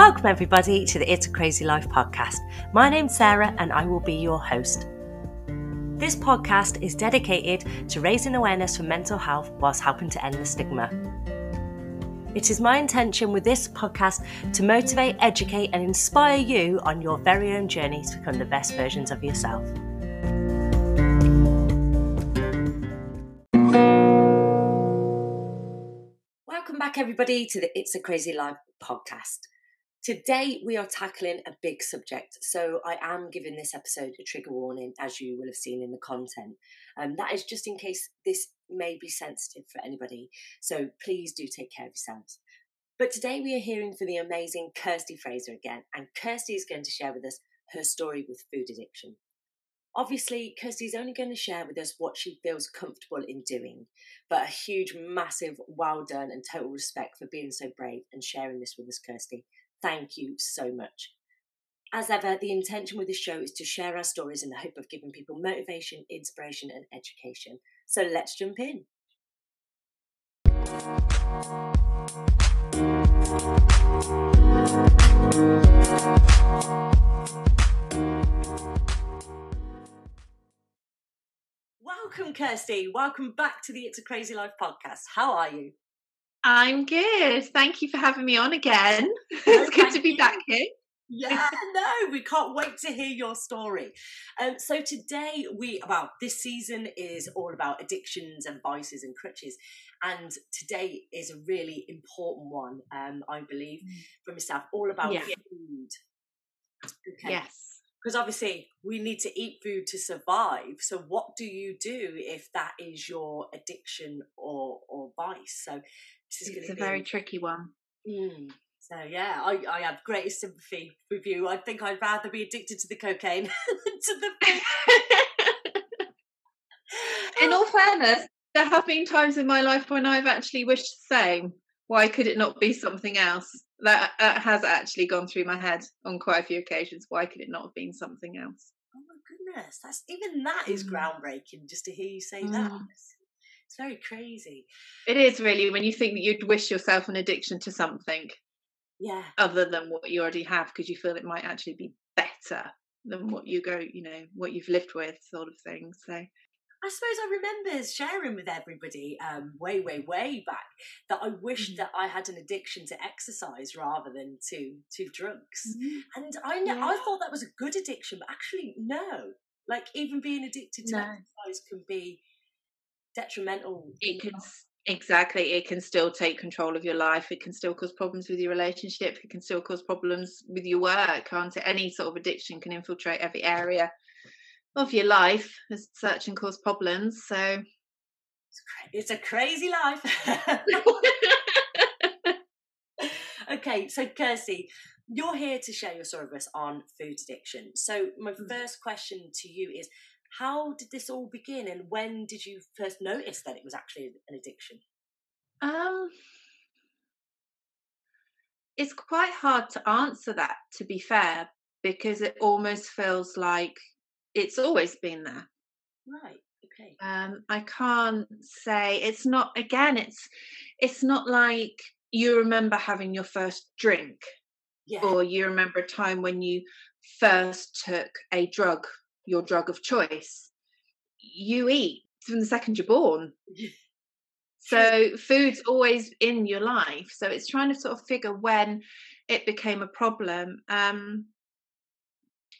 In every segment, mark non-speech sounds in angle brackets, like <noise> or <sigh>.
Welcome, everybody, to the It's a Crazy Life podcast. My name's Sarah, and I will be your host. This podcast is dedicated to raising awareness for mental health whilst helping to end the stigma. It is my intention with this podcast to motivate, educate, and inspire you on your very own journey to become the best versions of yourself. Welcome back, everybody, to the It's a Crazy Life podcast. Today, we are tackling a big subject, so I am giving this episode a trigger warning, as you will have seen in the content. Um, that is just in case this may be sensitive for anybody, so please do take care of yourselves. But today, we are hearing from the amazing Kirsty Fraser again, and Kirsty is going to share with us her story with food addiction. Obviously, Kirsty is only going to share with us what she feels comfortable in doing, but a huge, massive well done and total respect for being so brave and sharing this with us, Kirsty. Thank you so much. As ever, the intention with this show is to share our stories in the hope of giving people motivation, inspiration, and education. So let's jump in. Welcome, Kirsty. Welcome back to the It's a Crazy Life podcast. How are you? I'm good. Thank you for having me on again. <laughs> it's good to be you. back here. Yeah, no, we can't wait to hear your story. Um, so today we, well, this season is all about addictions and vices and crutches, and today is a really important one, um, I believe, for myself, all about Yeah. food. Okay. Yes. Because obviously we need to eat food to survive. So what do you do if that is your addiction or or vice? So this is going It's a very tricky one. Mm. So yeah, I, I have greatest sympathy with you. I think I'd rather be addicted to the cocaine <laughs> than to the. <laughs> In all fairness, there have been times in my life when I've actually wished the same. Why could it not be something else? That, that has actually gone through my head on quite a few occasions. Why could it not have been something else? Oh my goodness, that's even that is Mm. groundbreaking. Just to hear you say that, Mm. it's, it's very crazy. It is really when you think that you'd wish yourself an addiction to something Yeah, other than what you already have because you feel it might actually be better than what you go, you know, what you've lived with, sort of thing. So I suppose I remember sharing with everybody um, way, way, way back that I wished Mhm. that I had an addiction to exercise rather than to to drugs. Mm. And I know, Yeah. I thought that was a good addiction, but actually, no. Like even being addicted to No. exercise can be detrimental. it can exactly it can still take control of your life it can still cause problems with your relationship it can still cause problems with your work can't it any sort of addiction can infiltrate every area of your life as such and cause problems so It's a crazy life. <laughs> okay, so Kirsty, you're here to share your story with us on food addiction. So my Mhm. first question to you is, how did this all begin, and when did you first notice that it was actually an addiction? um it's quite hard to answer that to be fair because it almost feels like it's always been there Right. Okay. um i can't say it's not again it's it's not like you remember having your first drink Yeah. or you remember a time when you first took a drug your drug of choice you eat from the second you're born. <laughs> So food's always in your life. So it's trying to sort of figure when it became a problem. Um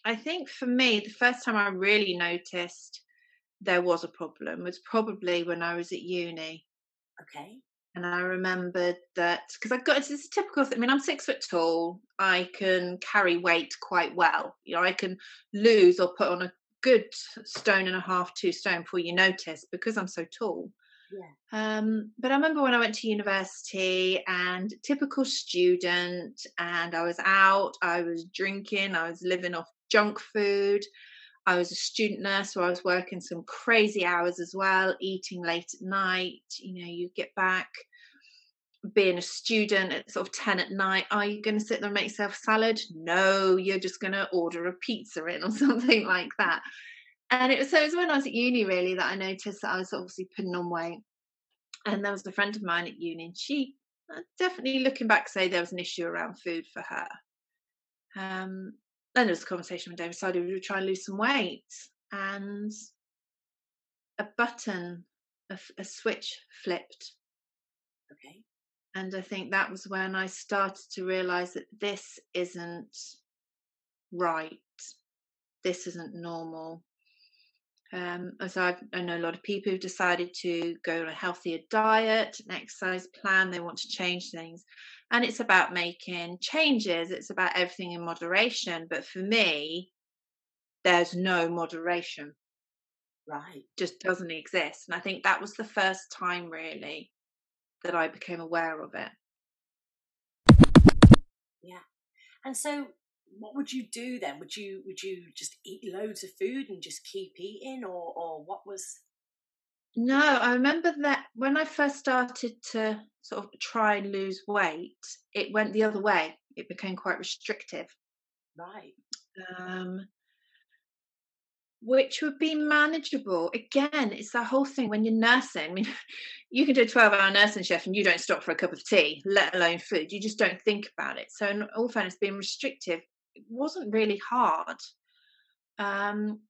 i think for me the first time i really noticed there was a problem was probably when i was at uni. Okay. And I remembered that because I've got it's this typical. thing. I mean, I'm six foot tall. I can carry weight quite well. You know, I can lose or put on a good stone and a half, two stone before you notice because I'm so tall. Yeah. Um, but I remember when I went to university and typical student, and I was out, I was drinking, I was living off junk food. I was a student nurse, so I was working some crazy hours as well, eating late at night. You know, you get back, being a student at sort of 10 at night. Are you going to sit there and make yourself salad? No, you're just going to order a pizza in <laughs> or something like that. And it was so it was when I was at uni really that I noticed that I was obviously putting on weight. And there was a friend of mine at uni, and she uh, definitely looking back say there was an issue around food for her. Um, then there was a conversation with David decided we would try and lose some weight, and a button, a, a switch flipped. Okay. And I think that was when I started to realize that this isn't right. This isn't normal. Um, as I've, I know a lot of people who've decided to go on a healthier diet, an exercise plan, they want to change things. And it's about making changes, it's about everything in moderation. But for me, there's no moderation. Right. Just doesn't exist. And I think that was the first time really that I became aware of it. Yeah. And so what would you do then? Would you would you just eat loads of food and just keep eating, or or what was? No, I remember that when I first started to sort of try and lose weight, it went the other way. It became quite restrictive. Right. Um, which would be manageable. Again, it's that whole thing when you're nursing. I mean, <laughs> you can do a 12 hour nursing shift and you don't stop for a cup of tea, let alone food. You just don't think about it. So, in all fairness, being restrictive it wasn't really hard. Um,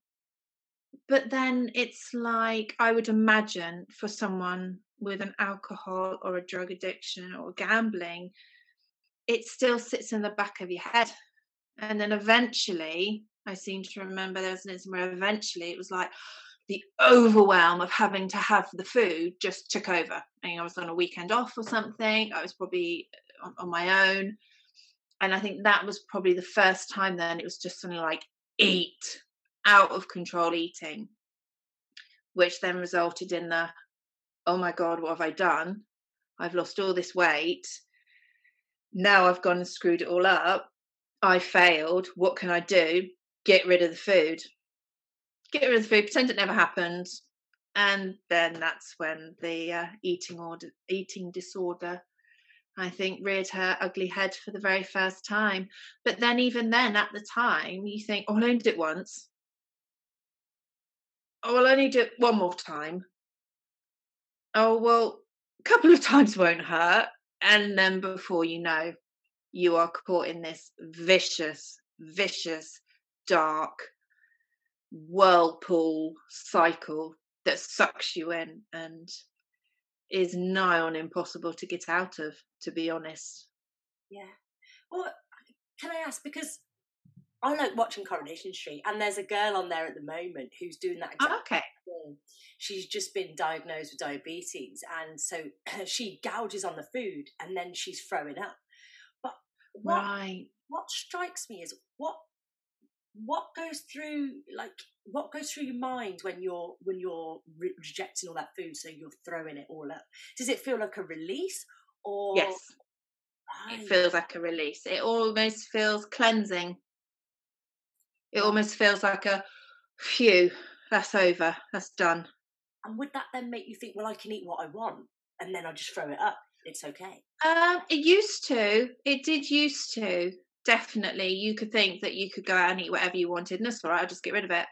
but then it's like I would imagine for someone with an alcohol or a drug addiction or gambling, it still sits in the back of your head. And then eventually, I seem to remember there was an instance where eventually it was like the overwhelm of having to have the food just took over. I mean, I was on a weekend off or something. I was probably on, on my own and I think that was probably the first time then it was just something like eat, out of control eating, which then resulted in the, oh my God, what have I done? I've lost all this weight. Now I've gone and screwed it all up. I failed. What can I do? Get rid of the food. Get rid of the food, pretend it never happened. And then that's when the uh, eating order, eating disorder I think, reared her ugly head for the very first time. But then, even then, at the time, you think, oh, I'll only do it once. Oh, I'll only do it one more time. Oh, well, a couple of <laughs> times won't hurt. And then, before you know, you are caught in this vicious, vicious, dark whirlpool cycle that sucks you in. And is nigh on impossible to get out of, to be honest. Yeah. Well, can I ask because I like watching Coronation Street, and there's a girl on there at the moment who's doing that oh, exact oh, okay. thing. She's just been diagnosed with diabetes, and so <clears throat> she gouges on the food, and then she's throwing up. But what, right. what strikes me is what what goes through like what goes through your mind when you're when you're re- rejecting all that food so you're throwing it all up? Does it feel like a release or yes. It feels like a release. It almost feels cleansing. It almost feels like a phew that's over that's done. And would that then make you think well i can eat what i want and then i just throw it up. It's okay. Um it used to. It did used to definitely you could think that you could go out and eat whatever you wanted and that's all right i'll just get rid of it.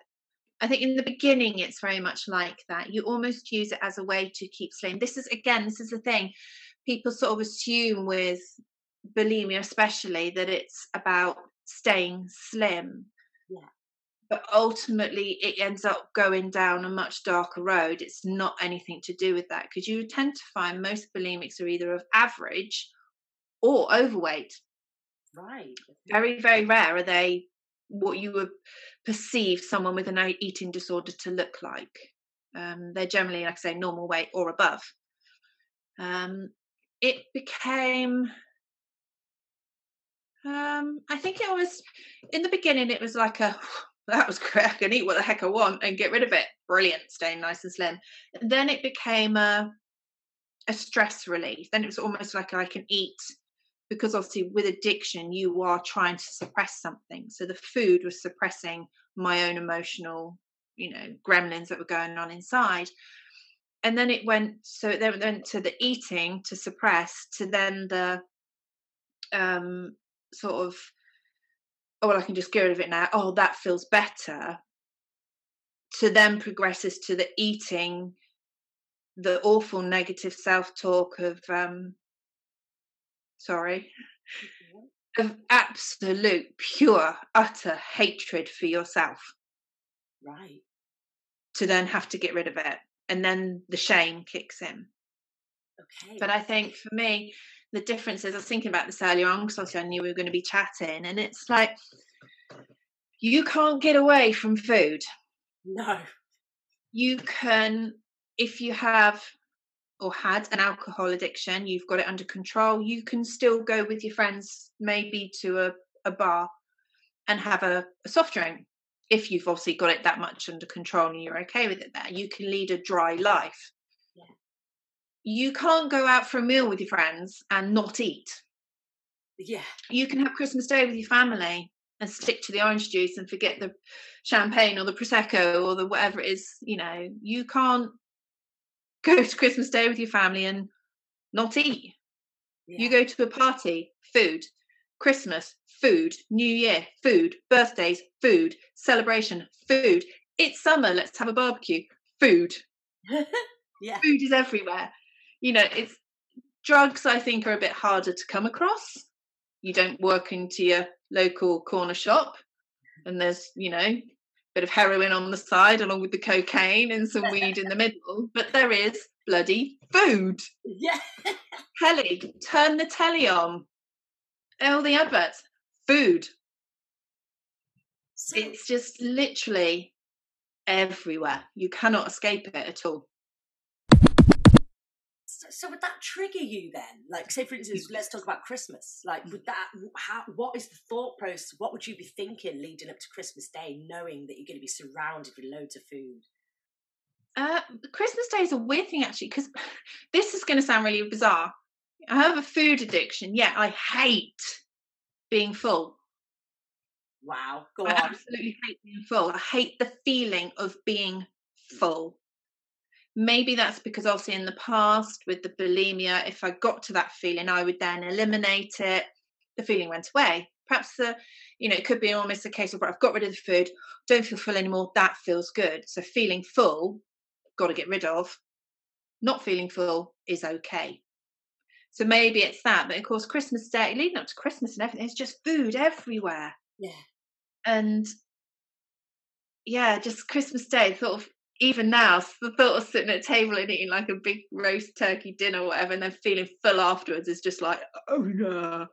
I think in the beginning it's very much like that. You almost use it as a way to keep slim this is again this is the thing. People sort of assume with bulimia especially that it's about staying slim. Yeah. But ultimately it ends up going down a much darker road. It's not anything to do with that because you tend to find most bulimics are either of average or overweight Right. Very, very rare are they what you would perceive someone with an eating disorder to look like. Um, they're generally, like I say, normal weight or above. Um, it became, um, I think it was in the beginning, it was like a <sighs> that was great. I can eat what the heck I want and get rid of it. Brilliant, staying nice and slim. Then it became a a stress relief. Then it was almost like I can eat because obviously with addiction you are trying to suppress something. So the food was suppressing my own emotional you know gremlins that were going on inside. And then it went so it then went to the eating to suppress to then the um sort of oh well i can just get rid of it now. Oh that feels better. To then progresses to the eating the awful negative self-talk of um sorry of absolute, pure, utter hatred for yourself. Right. To then have to get rid of it. And then the shame kicks in. Okay. But I think for me, the difference is I was thinking about this earlier on because obviously I knew we were going to be chatting, and it's like you can't get away from food. No. You can, if you have or had an alcohol addiction, you've got it under control, you can still go with your friends, maybe to a, a bar and have a, a soft drink. If you've obviously got it that much under control and you're okay with it there, you can lead a dry life. Yeah. You can't go out for a meal with your friends and not eat. Yeah. You can have Christmas Day with your family and stick to the orange juice and forget the champagne or the prosecco or the whatever it is you know you can't go to christmas day with your family and not eat. Yeah. you go to a party food. Christmas food. New year food. Birthdays food. Celebration food. It's summer let's have a barbecue. Food. <laughs> Yeah. food is everywhere. You know it's drugs i think are a bit harder to come across. You don't work into your local corner shop and there's you know bit of heroin on the side along with the cocaine and some weed in the <laughs> middle but there is bloody food. Yeah. telly turn the telly on. All the adverts food. It's just literally everywhere. You cannot escape it at all so, would that trigger you then? Like, say for instance, let's talk about Christmas. Like, would that? How? What is the thought process? What would you be thinking leading up to Christmas Day, knowing that you're going to be surrounded with loads of food? Uh, Christmas Day is a weird thing actually because <laughs> this is going to sound really bizarre. I have a food addiction. Yeah, I hate being full. Wow. Go I on. absolutely hate being full. I hate the feeling of being full. Maybe that's because obviously in the past with the bulimia, if I got to that feeling, I would then eliminate it. The feeling went away. Perhaps the, you know, it could be almost a case of I've got rid of the food, don't feel full anymore. That feels good. So feeling full, got to get rid of. Not feeling full is okay. So maybe it's that. But of course, Christmas Day, leading up to Christmas and everything, it's just food everywhere Yeah. and yeah, just Christmas Day, sort of even now, the thought of sitting at a table and eating like a big roast turkey dinner or whatever, and then feeling full afterwards is just like, oh no,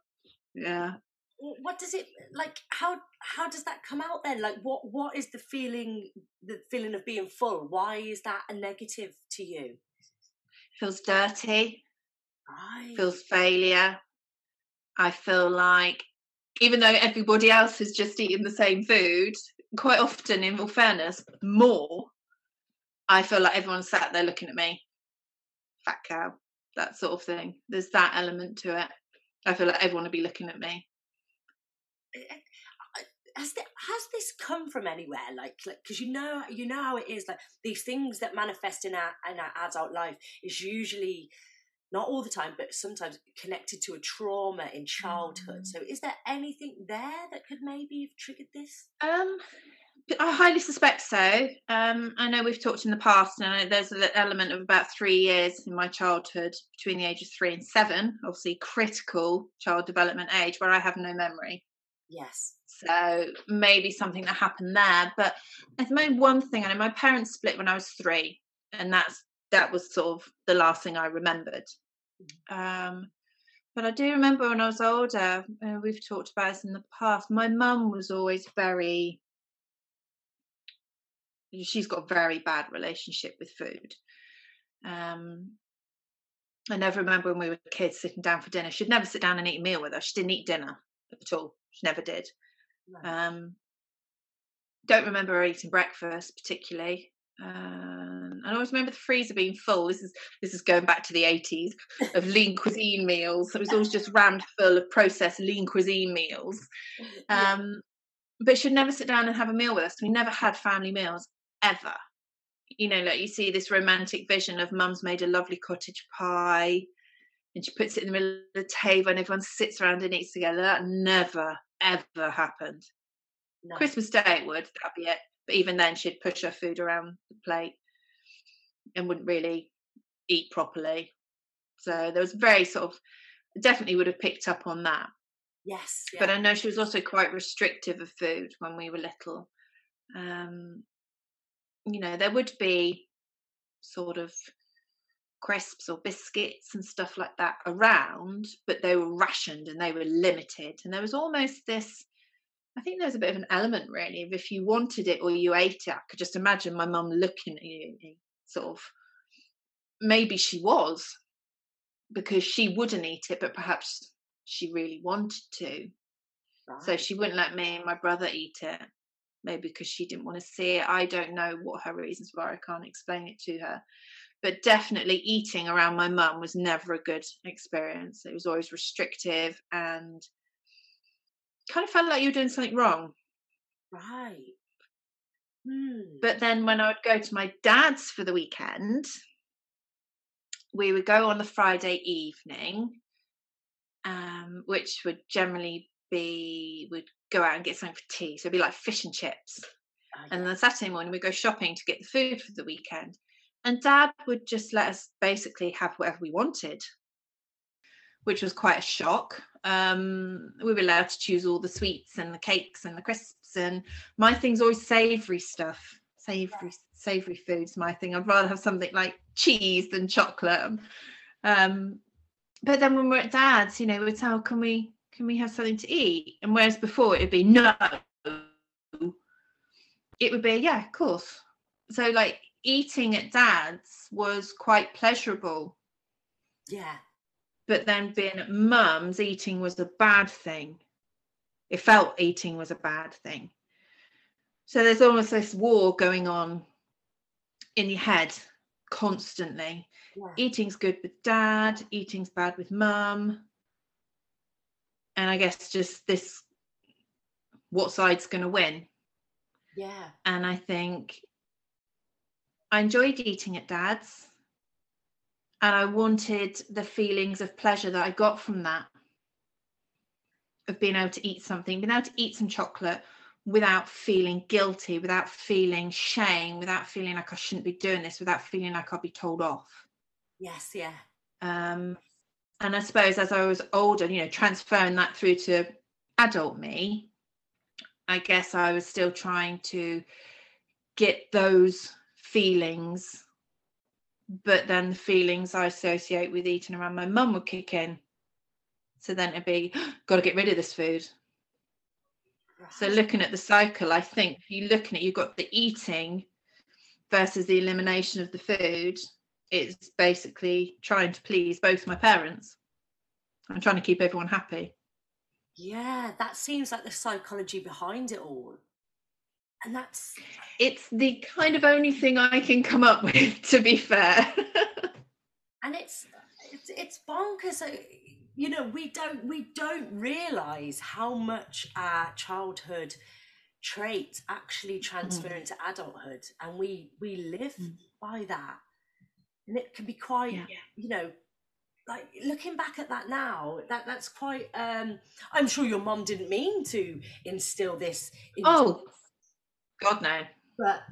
yeah. Wh- What does it like? How how does that come out then? Like, what what is the feeling? The feeling of being full. Why is that a negative to you? Feels dirty, Right. feels failure. I feel like even though everybody else has just eaten the same food, quite often, in all fairness, more, I feel like everyone's sat there looking at me, fat cow, that sort of thing. There's that element to it. I feel like everyone will be looking at me. Eh, eh, has this, has this come from anywhere like because you know you know how it is like these things that manifest in our in our adult life is usually not all the time but sometimes connected to a trauma in childhood Mm. so is there anything there that could maybe have triggered this Um, I highly suspect so. Um, I know we've talked in the past, and I know there's an element of about three years in my childhood between the ages three and seven, obviously critical child development age, where I have no memory. yes So maybe something that happened there. But I mean, one thing, I know my parents split when I was three, and that's that was sort of the last thing I remembered. Um, but I do remember when I was older, uh, we've talked about this in the past. My mum was always very. She's got a very bad relationship with food. Um, I never remember when we were kids sitting down for dinner. She'd never sit down and eat a meal with us. She didn't eat dinner at all. She never did. Um, don't remember her eating breakfast particularly. Um, I always remember the freezer being full. This is this is going back to the eighties of lean cuisine meals. It was always just rammed full of processed lean cuisine meals. <laughs> Um, but she'd never sit down and have a meal with us. We never had family meals ever. You know, like you see this romantic vision of mum's made a lovely cottage pie and she puts it in the middle of the table and everyone sits around and eats together. That never, ever happened. no. Christmas Day it would, that'd be it. But even then she'd push her food around the plate and wouldn't really eat properly. So there was very sort of definitely would have picked up on that. Yes. Yeah. But I know she was also quite restrictive of food when we were little. Um, you know, there would be sort of crisps or biscuits and stuff like that around, but they were rationed and they were limited. And there was almost this, I think there was a bit of an element really of if you wanted it or you ate it. I could just imagine my mum looking at you, sort of, maybe she was because she wouldn't eat it, but perhaps she really wanted to. Right. So she wouldn't let me and my brother eat it. Maybe because she didn't want to see it. I don't know what her reasons were. I can't explain it to her. But definitely eating around my mum was never a good experience. It was always restrictive and kind of felt like you were doing something wrong. Right. Hmm. But then when I would go to my dad's for the weekend, we would go on the Friday evening um, which would generally be would go out and get something for tea. So it'd be like fish and chips. Oh, yeah. And then Saturday morning we'd go shopping to get the food for the weekend. And dad would just let us basically have whatever we wanted, which was quite a shock. Um, we were allowed to choose all the sweets and the cakes and the crisps. And my thing's always savory stuff. Savory, savory foods, my thing. I'd rather have something like cheese than chocolate. Um, but then when we're at dad's, you know, we'd say, oh, can we can we have something to eat? And whereas before it'd be no, it would be, yeah, of course. So like eating at dad's was quite pleasurable. Yeah. But then being at mum's, eating was a bad thing. It felt eating was a bad thing. So there's almost this war going on in your head constantly. Yeah. Eating's good with dad, eating's bad with mum. And I guess just this what side's going to win. Yeah. And I think I enjoyed eating at dad's. And I wanted the feelings of pleasure that I got from that of being able to eat something, being able to eat some chocolate without feeling guilty, without feeling shame, without feeling like I shouldn't be doing this, without feeling like I'll be told off. Yes, yeah. Um, and I suppose as I was older, you know, transferring that through to adult me, I guess I was still trying to get those feelings, but then the feelings I associate with eating around my mum would kick in. So then it'd be, <gasps> got to get rid of this food. So looking at the cycle, I think you looking at you've got the eating versus the elimination of the food. It's basically trying to please both my parents. I'm trying to keep everyone happy. Yeah, that seems like the psychology behind it all. And that's it's the kind of only thing I can come up <laughs> with, to be fair. and it's it's it's bonkers you know we don't we don't realize how much our childhood traits actually transfer mm. into adulthood and we we live mm. by that and it can be quite yeah. you know like looking back at that now that that's quite um i'm sure your mom didn't mean to instill this oh. God no. But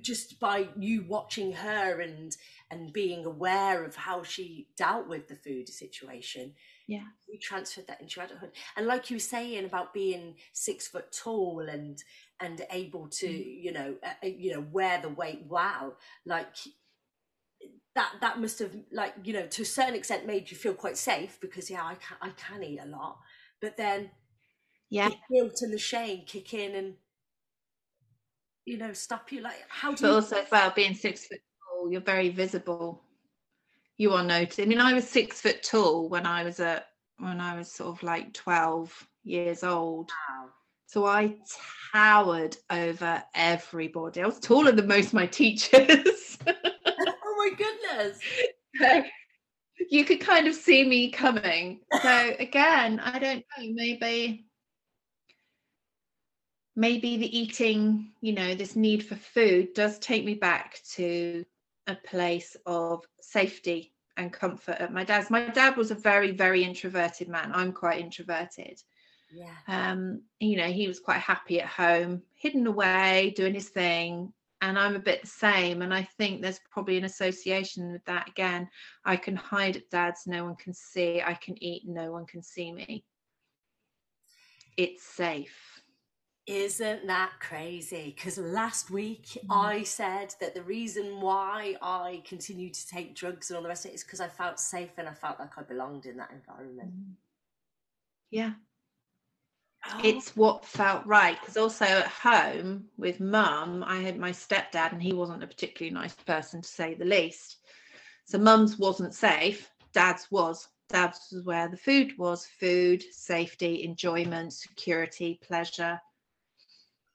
just by you watching her and and being aware of how she dealt with the food situation yeah. we transferred that into adulthood. And like you were saying about being six foot tall and and able to mm. you know uh, uh, you know wear the weight well like that that must have like you know to a certain extent made you feel quite safe because yeah i can i can eat a lot. But then yeah. the guilt and the shame kick in and you know stop you. Like how do but you also as well being six foot tall you're very visible. You are noticed. I mean i was six foot tall when i was at when i was sort of like 12 years old. Wow. so i towered over everybody. I was taller than most of my <laughs> teachers my goodness so you could kind of see me coming so again i don't know maybe maybe the eating, you know, this need for food does take me back to a place of safety and comfort at my dad's. My dad was a very, very introverted man. I'm quite introverted. Yeah. Um, you know, he was quite happy at home, hidden away, doing his thing. And I'm a bit the same. And I think there's probably an association with that again. I can hide at dad's, no one can see. I can eat, no one can see me. it's safe. Isn't that crazy? Because last week mm. I said that the reason why I continued to take drugs and all the rest of it is because I felt safe and I felt like I belonged in that environment. Mm. Yeah. Oh. It's what felt right. Because also at home with mum, I had my stepdad and he wasn't a particularly nice person to say the least. So mum's wasn't safe, dad's was. Dad's was where the food was food, safety, enjoyment, security, pleasure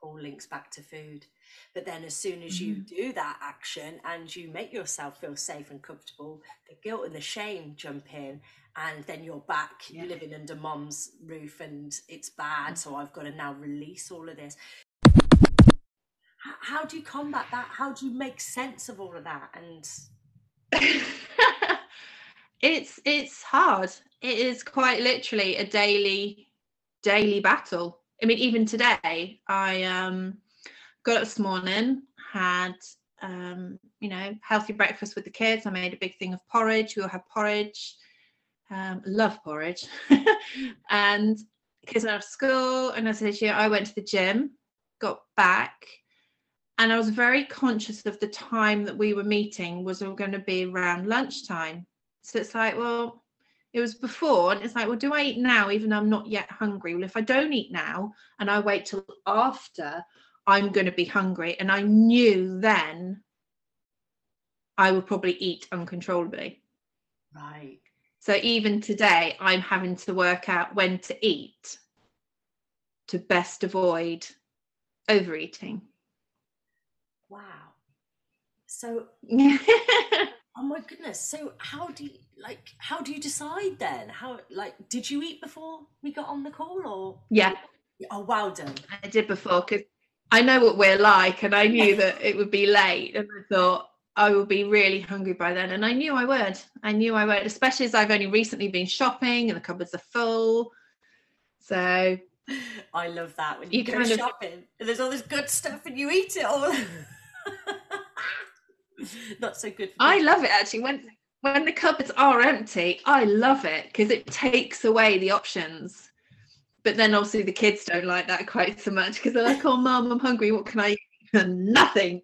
all links back to food. But then, as soon as you mm-hmm. do that action and you make yourself feel safe and comfortable, the guilt and the shame jump in, and then you're back yeah. living under mom's roof and it's bad. Mm. So I've got to now release all of this. How do you combat that? How do you make sense of all of that? And <laughs> it's it's hard. It is quite literally a daily daily battle I mean, even today, I um, got up this morning, had um, you know, healthy breakfast with the kids. I made a big thing of porridge. We all have porridge. Um, love porridge. <laughs> and kids went off school, and I said, yeah, I went to the gym, got back, and I was very conscious of the time that we were meeting was all going to be around lunchtime. So it's like, well, it was before, and it's like, well, do I eat now even though I'm not yet hungry? Well, if I don't eat now and I wait till after, I'm going to be hungry. And I knew then I would probably eat uncontrollably. Right. So even today, I'm having to work out when to eat to best avoid overeating. Wow. So, <laughs> oh my goodness. So, how do you, like how do you decide then how like did you eat before we got on the call or yeah oh well done i did before because i know what we're like and i knew that it would be late and i thought i will be really hungry by then and i knew i would i knew i would especially as i've only recently been shopping and the cupboards are full so i love that when you, you go kind shopping of, and there's all this good stuff and you eat it all <laughs> not so good i love it actually when when the cupboards are empty, I love it because it takes away the options. But then also the kids don't like that quite so much because they're like, "Oh, mom, I'm hungry. What can I eat?" <laughs> nothing.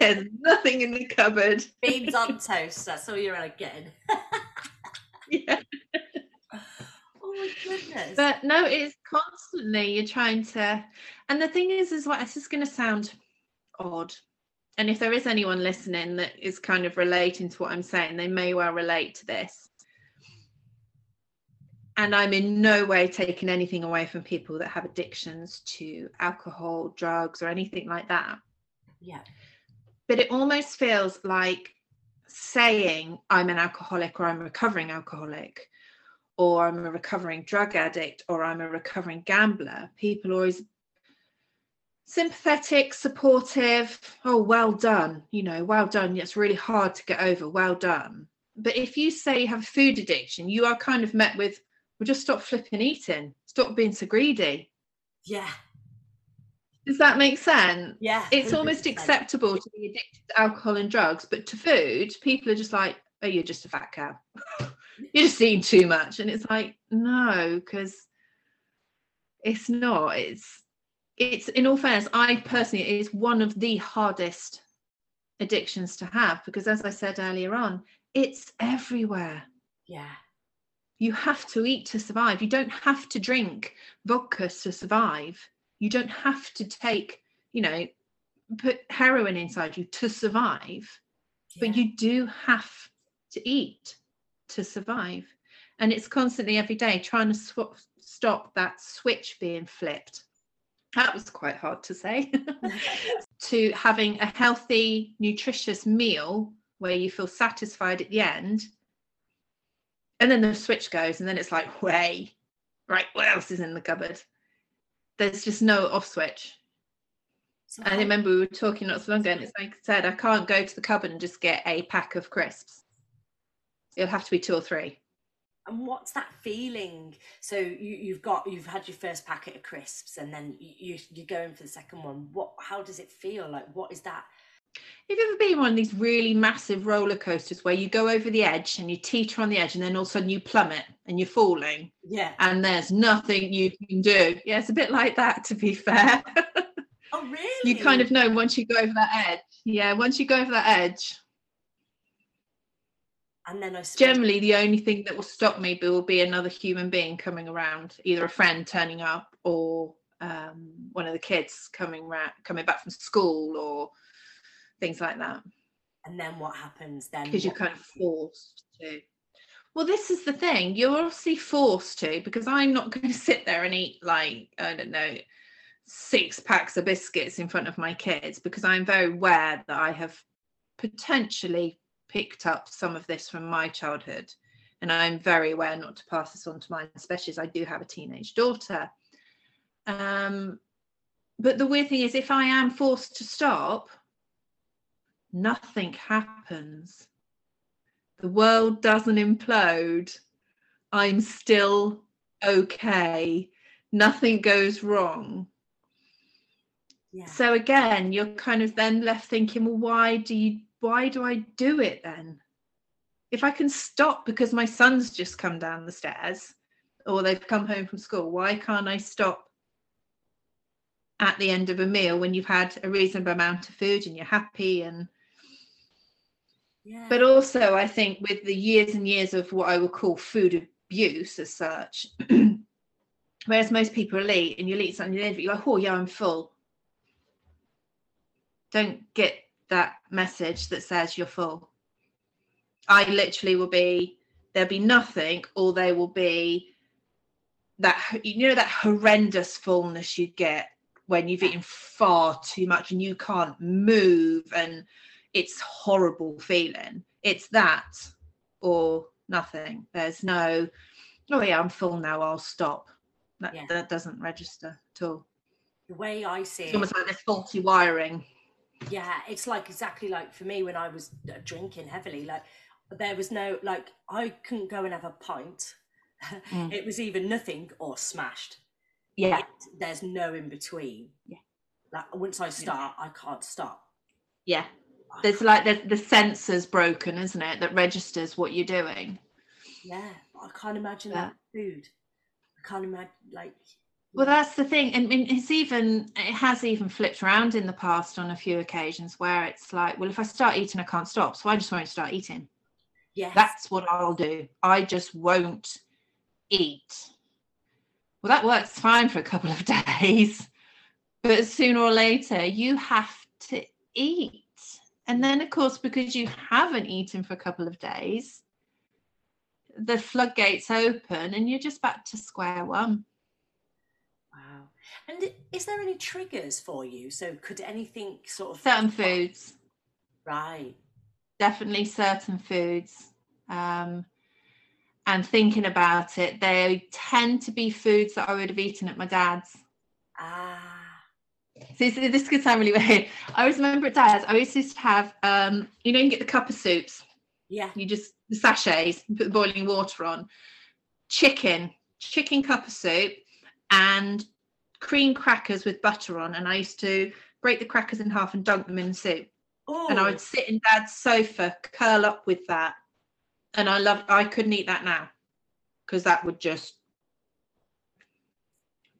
There's nothing in the cupboard. Beans on <laughs> toast. That's all you're getting. <laughs> yeah. <laughs> Oh my goodness. But no, it's constantly you're trying to, and the thing is, is what this is going to sound odd, and if there is anyone listening that is kind of relating to what I'm saying, they may well relate to this. And I'm in no way taking anything away from people that have addictions to alcohol, drugs, or anything like that. Yeah. But it almost feels like saying I'm an alcoholic or I'm a recovering alcoholic or I'm a recovering drug addict or I'm a recovering gambler. People are always sympathetic, supportive. Oh, well done. You know, well done. It's really hard to get over. Well done. But if you say you have a food addiction, you are kind of met with, well, just stop flipping eating, stop being so greedy. Yeah. Does that make sense? Yeah. It's almost acceptable to be addicted to alcohol and drugs, but to food, people are just like, oh, you're just a fat cow. <laughs> you're just eating too much. And it's like, no, because it's not. It's it's in all fairness, I personally it is one of the hardest addictions to have because as I said earlier on, it's everywhere. Yeah. You have to eat to survive. You don't have to drink vodka to survive. You don't have to take, you know, put heroin inside you to survive. Yeah. But you do have to eat to survive. And it's constantly every day trying to sw- stop that switch being flipped that was quite hard to say, <laughs> to having a healthy, nutritious meal where you feel satisfied at the end. And then the switch goes, and then it's like, way, right, what else is in the cupboard? There's just no off switch. So and I remember we were talking not so long ago, and it's like I said, I can't go to the cupboard and just get a pack of crisps. It'll have to be two or three and what's that feeling so you, you've got you've had your first packet of crisps and then you, you're going for the second one what how does it feel like what is that Have you ever been on one of these really massive roller coasters where you go over the edge and you teeter on the edge and then all of a sudden you plummet and you're falling? Yeah. And there's nothing you can do. Yeah, it's a bit like that to be fair. <laughs> Oh, really? <laughs> you kind of know once you go over that edge. Yeah, once you go over that edge, And then I generally the only thing that will stop me will be another human being coming around, either a friend turning up or um, one of the kids coming ra- coming back from school or things like that. And then what happens then? because you're kind of forced to. Well, this is the thing. You're obviously forced to because I'm not <laughs> going to sit there and eat like I don't know six packs of biscuits in front of my kids because I'm very aware that I have potentially picked up some of this from my childhood, and I'm very aware not to pass this on to mine, especially as I do have a teenage daughter. Um, but the weird thing is, if I am forced to stop, nothing happens. The world doesn't implode. I'm still okay. Nothing goes wrong. yeah. So again, you're kind of then left thinking, well, why do you why do I do it then? If I can stop because my son's just come down the stairs or they've come home from school, why can't I stop at the end of a meal when you've had a reasonable amount of food and you're happy and but also I think with the years and years of what I would call food abuse as such, <clears throat> whereas most people will eat and you'll eat something and you're like, oh yeah, I'm full. Don't get that message that says you're full. I literally will be there'll be nothing, or there will be that you know that horrendous fullness you get when you've eaten far too much and you can't move and it's horrible feeling it's that or nothing there's no oh yeah i'm full now i'll stop that, Yeah. that doesn't register at all the way I see it's it, almost like this faulty wiring yeah, it's like exactly like for me when I was uh, drinking heavily. Like there was no like I couldn't go and have a pint. Mm. it was either nothing or smashed. yeah It- there's no in between. Yeah. Like once I start, I can't stop. yeah there's like the, the sensor's broken isn't it that registers what you're doing Yeah, I can't imagine Yeah. that food. I can't imagine like. Well, that's the thing. I mean, it's even it has even flipped around in the past on a few occasions where it's like, well, if I start eating, I can't stop, so I just won't start eating. Yeah, That's what I'll do. I just won't eat. Well, that works fine for a couple of <laughs> days, but sooner or later you have to eat. And then, of course, because you haven't eaten for a couple of days, the floodgates open and you're just back to square one. Wow. And is there any triggers for you? So could anything sort of Certain foods. Right. definitely certain foods um, and thinking about it they tend to be foods that i would have eaten at my dad's Ah. So this, this could sound really <laughs> weird i always remember at dad's i always used to have um, you know you get the cup of soups Yeah. you just the sachets put the boiling water on chicken chicken cup of soup and cream crackers with butter on and i used to break the crackers in half and dunk them in the soup Oh. and I would sit in dad's sofa, curl up with that. And I love I couldn't eat that now because that would just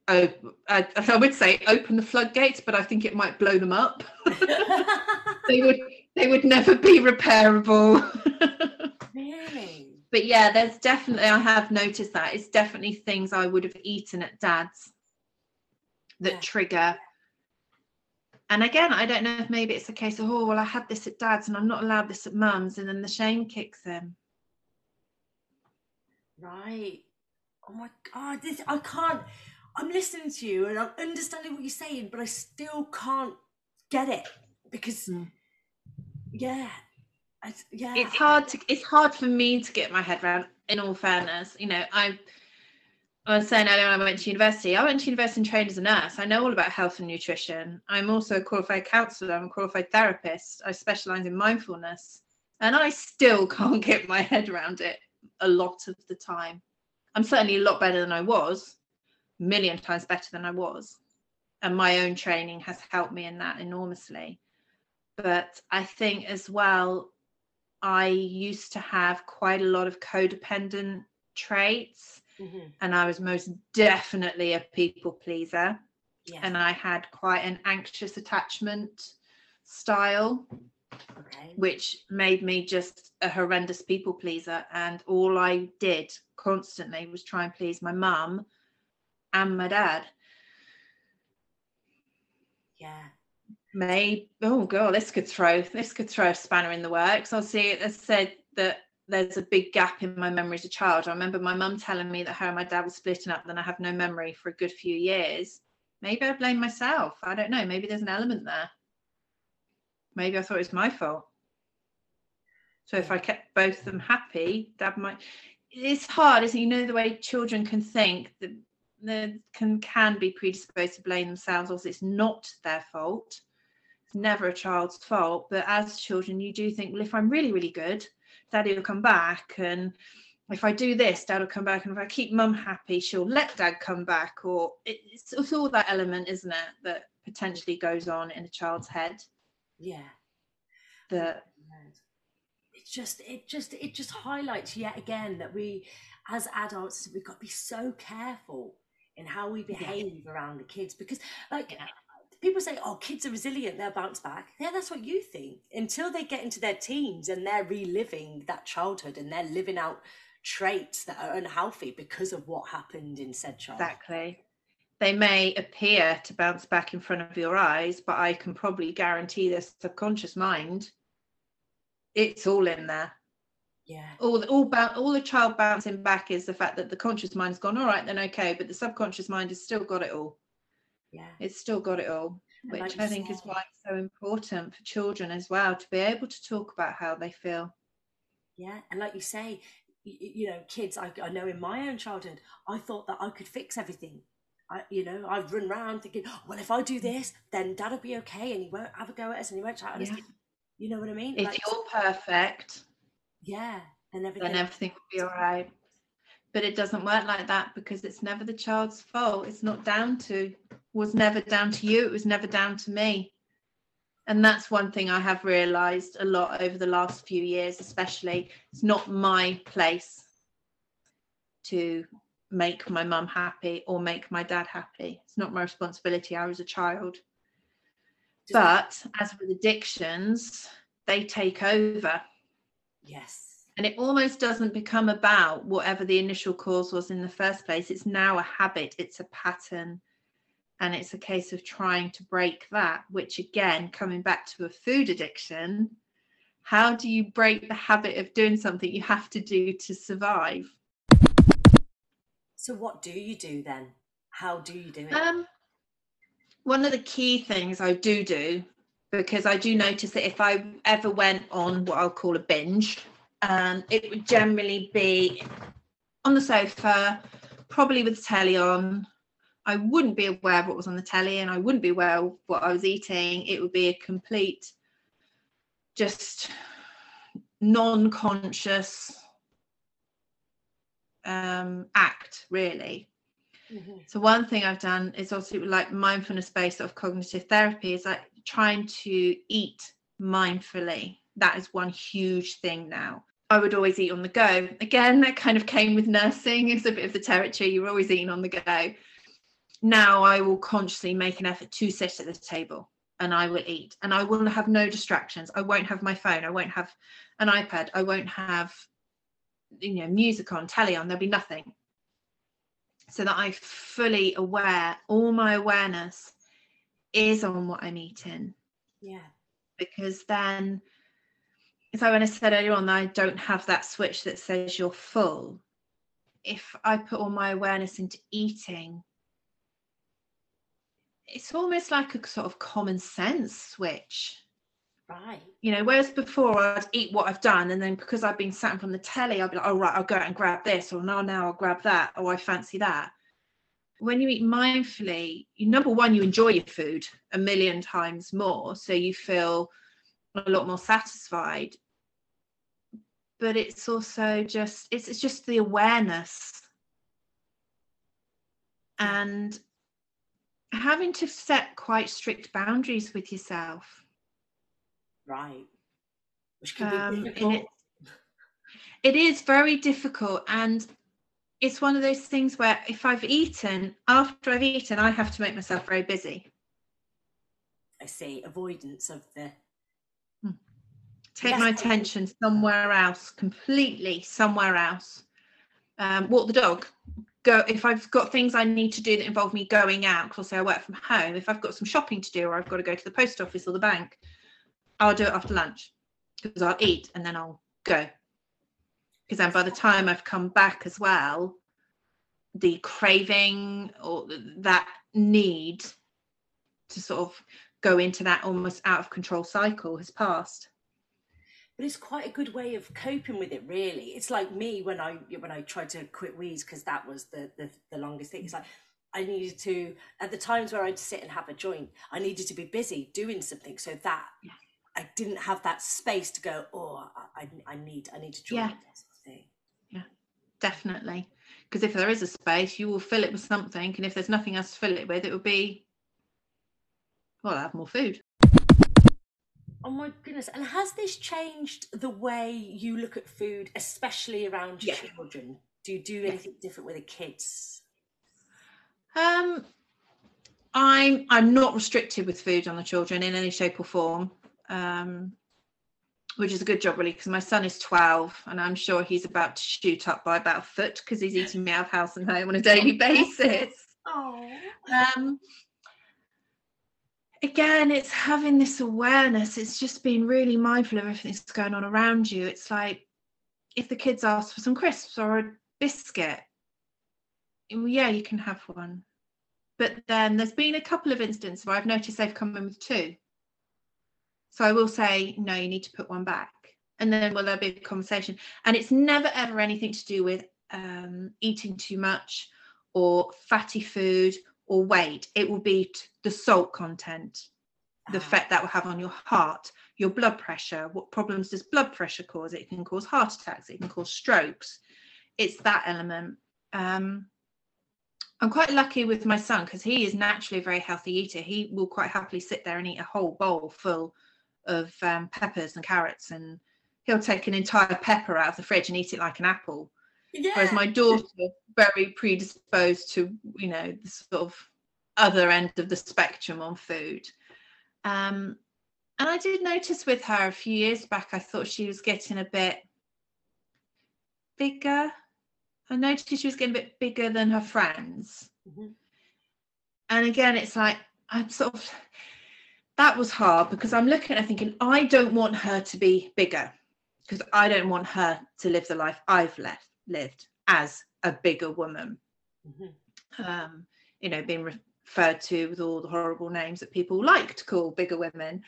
I, I would say open the floodgates, but I think it might blow them up. <laughs> they would they would never be repairable. <laughs> really? but yeah, there's definitely I have noticed that it's definitely things I would have eaten at dad's that Yeah. trigger. And again, I don't know if maybe it's a case of oh well, I had this at dad's and I'm not allowed this at mum's, and then the shame kicks in. Right. Oh my god, this I can't I'm listening to you and I'm understanding what you're saying, but I still can't get it because Mm. yeah. I, yeah. It's hard to it's hard for me to get my head around. In all fairness, you know, I I was saying earlier when I went to university, I went to university and trained as a nurse. I know all about health and nutrition. I'm also a qualified counsellor, I'm a qualified therapist. I specialise in mindfulness. And I still <laughs> can't get my head around it a lot of the time. I'm certainly a lot better than I was, a million times better than I was. And my own training has helped me in that enormously. but I think as well, I used to have quite a lot of codependent traits, mm-hmm. and I was most definitely a people pleaser. Yeah. And I had quite an anxious attachment style, okay. which made me just a horrendous people pleaser. And all I did constantly was try and please my mum and my dad. Yeah. Maybe oh god, this could throw this could throw a spanner in the works. I'll see it said that there's a big gap in my memory as a child. I remember my mum telling me that her and my dad were splitting up, then I have no memory for a good few years. Maybe I blame myself. I don't know. Maybe there's an element there. Maybe I thought it was my fault. So if I kept both of them happy, dad might it's hard, isn't it? You know the way children can think that can can be predisposed to blame themselves, also it's not their fault. It's never a child's fault. But as children, you do think, well, if I'm really, really good, daddy will come back. And if I do this, dad will come back. And if I keep mum happy, she'll let dad come back. Or it's, it's all that element, isn't it, that potentially goes on in a child's head. Yeah. That it just it just it just highlights yet again that we as adults we've got to be so careful in how we behave yeah. around the kids because like yeah. people say oh kids are resilient they'll bounce back. Yeah that's what you think. Until they get into their teens and they're reliving that childhood and they're living out traits that are unhealthy because of what happened in said child. Exactly. They may appear to bounce back in front of your eyes but i can probably guarantee their subconscious mind it's all in there yeah. All all all the child bouncing back is the fact that the conscious mind's gone all right then okay but the subconscious mind has still got it all. Yeah. It's still got it all which like i think say, is why it's so important for children as well to be able to talk about how they feel. Yeah and like you say you, you know kids I, I know in my own childhood i thought that i could fix everything. I, you know, I've run around thinking, well, if I do mm. this, then dad'll be okay and he won't have a go at us and he won't chat at us. You know what I mean? If like, you're perfect, yeah and everything then everything will be all right but it doesn't work like that because it's never the child's fault. It's not down to was never down to you it was never down to me. And that's one thing i have realized a lot over the last few years especially. It's not my place to make my mum happy or make my dad happy. It's not my responsibility. I was a child. But as with addictions they take over Yes. And it almost doesn't become about whatever the initial cause was in the first place. It's now a habit, it's a pattern. And it's a case of trying to break that, which again, coming back to a food addiction, how do you break the habit of doing something you have to do to survive? So, what do you do then? How do you do it? Um, one of the key things I do do because I do notice that if I ever went on what I'll call a binge, um, it would generally be on the sofa, probably with the telly on. I wouldn't be aware of what was on the telly and I wouldn't be aware of what I was eating. It would be a complete, just non conscious um, act, really. Mm-hmm. So one thing I've done is also like mindfulness based sort of cognitive therapy is like trying to eat mindfully. That is one huge thing now. I would always eat on the go. Again, that kind of came with nursing. It's a bit of the territory. You're always eating on the go. Now I will consciously make an effort to sit at the table and I will eat and I will have no distractions. I won't have my phone. I won't have an iPad. I won't have you know music on, telly on. There'll be nothing. So that I'm fully aware, all my awareness is on what I'm eating. Yeah. Because then, so when I said earlier on, I don't have that switch that says you're full. If I put all my awareness into eating, it's almost like a sort of common sense switch. Right. You know, whereas before I'd eat what I've done, and then because I've been sat from the telly, I'd be like, oh, right, I'll go out and grab this, or no, now I'll grab that, or I fancy that when you eat mindfully, you, number one, you enjoy your food a million times more. So you feel a lot more satisfied. But it's also just it's, it's just the awareness and having to set quite strict boundaries with yourself. Right. Which can Um, be difficult. it, it is very difficult and it's one of those things where if I've eaten, after I've eaten, I have to make myself very busy. I see. Avoidance of the Take Yes, my attention somewhere else, completely somewhere else. Um, walk the dog. Go if I've got things I need to do that involve me going out, because say I work from home. If I've got some shopping to do or I've got to go to the post office or the bank, I'll do it after lunch because I'll eat and then I'll go. Because then by the time I've come back as well, the craving or that need to sort of go into that almost out of control cycle has passed. but it's quite a good way of coping with it really it's like me when i when i tried to quit weeds because that was the, the the longest thing it's like i needed to at the times where i'd sit and have a joint i needed to be busy doing something so that Yeah. i didn't have that space to go oh i, I, I need i need to join Yeah. Definitely. Because if there is a space, you will fill it with something. And if there's nothing else to fill it with, it will be, well, I'll have more food. oh my goodness and has this changed the way you look at food especially around Yeah. children do you do anything different with the kids Um, I'm I'm not restricted with food on the children in any shape or form, um, which is a good job really because my son is 12 and I'm sure he's about to shoot up by about a foot because he's eating me out of house and home on a daily basis. oh um again it's having this awareness. It's just being really mindful of everything that's going on around you. It's like if the kids ask for some crisps or a biscuit yeah you can have one. But then there's been a couple of instances where i've noticed they've come in with two so i will say no you need to put one back. And then will there'll be a conversation? And it's never ever anything to do with um, eating too much or fatty food or weight. It will be t- the salt content the Ah. effect that will have on your heart your blood pressure. What problems does blood pressure cause? It can cause heart attacks. It can cause strokes. It's that element. Um i'm quite lucky with my son because he is naturally a very healthy eater. He will quite happily sit there and eat a whole bowl full of um, peppers and carrots and he'll take an entire pepper out of the fridge and eat it like an apple yeah. whereas my daughter very predisposed to you know the sort of other end of the spectrum on food um and i did notice with her a few years back i thought she was getting a bit bigger i noticed she was getting a bit bigger than her friends Mhm. and again it's like i'm sort of that was hard because i'm looking at her thinking i don't want her to be bigger because i don't want her to live the life i've left lived as a bigger woman. Mhm. um you know being referred to with all the horrible names that people like to call bigger women.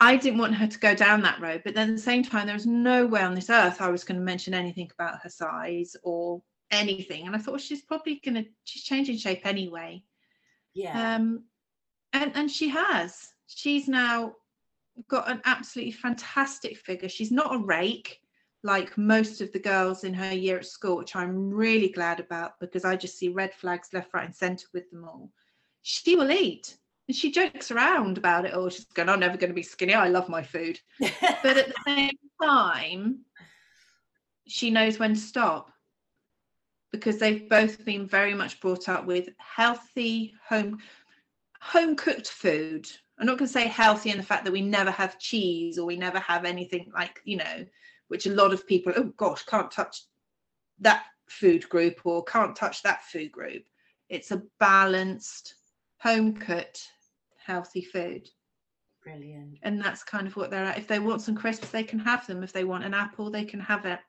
I didn't want her to go down that road but then at the same time there was no way on this earth i was going to mention anything about her size or anything. And i thought well, she's probably going to she's changing shape anyway. Yeah. Um and and she has she's now got an absolutely fantastic figure. She's not a rake like most of the girls in her year at school which i'm really glad about because i just see red flags left right and center with them all. She will eat and she jokes around about it all. She's going i'm never going to be skinny. I love my food. <laughs> But at the same time she knows when to stop because they've both been very much brought up with healthy home home cooked food i'm not going to say healthy in the fact that we never have cheese or we never have anything like you know which a lot of people oh gosh can't touch that food group or can't touch that food group it's a balanced home cooked healthy food brilliant and that's kind of what they're at. If they want some crisps, they can have them. If they want an apple, they can have it.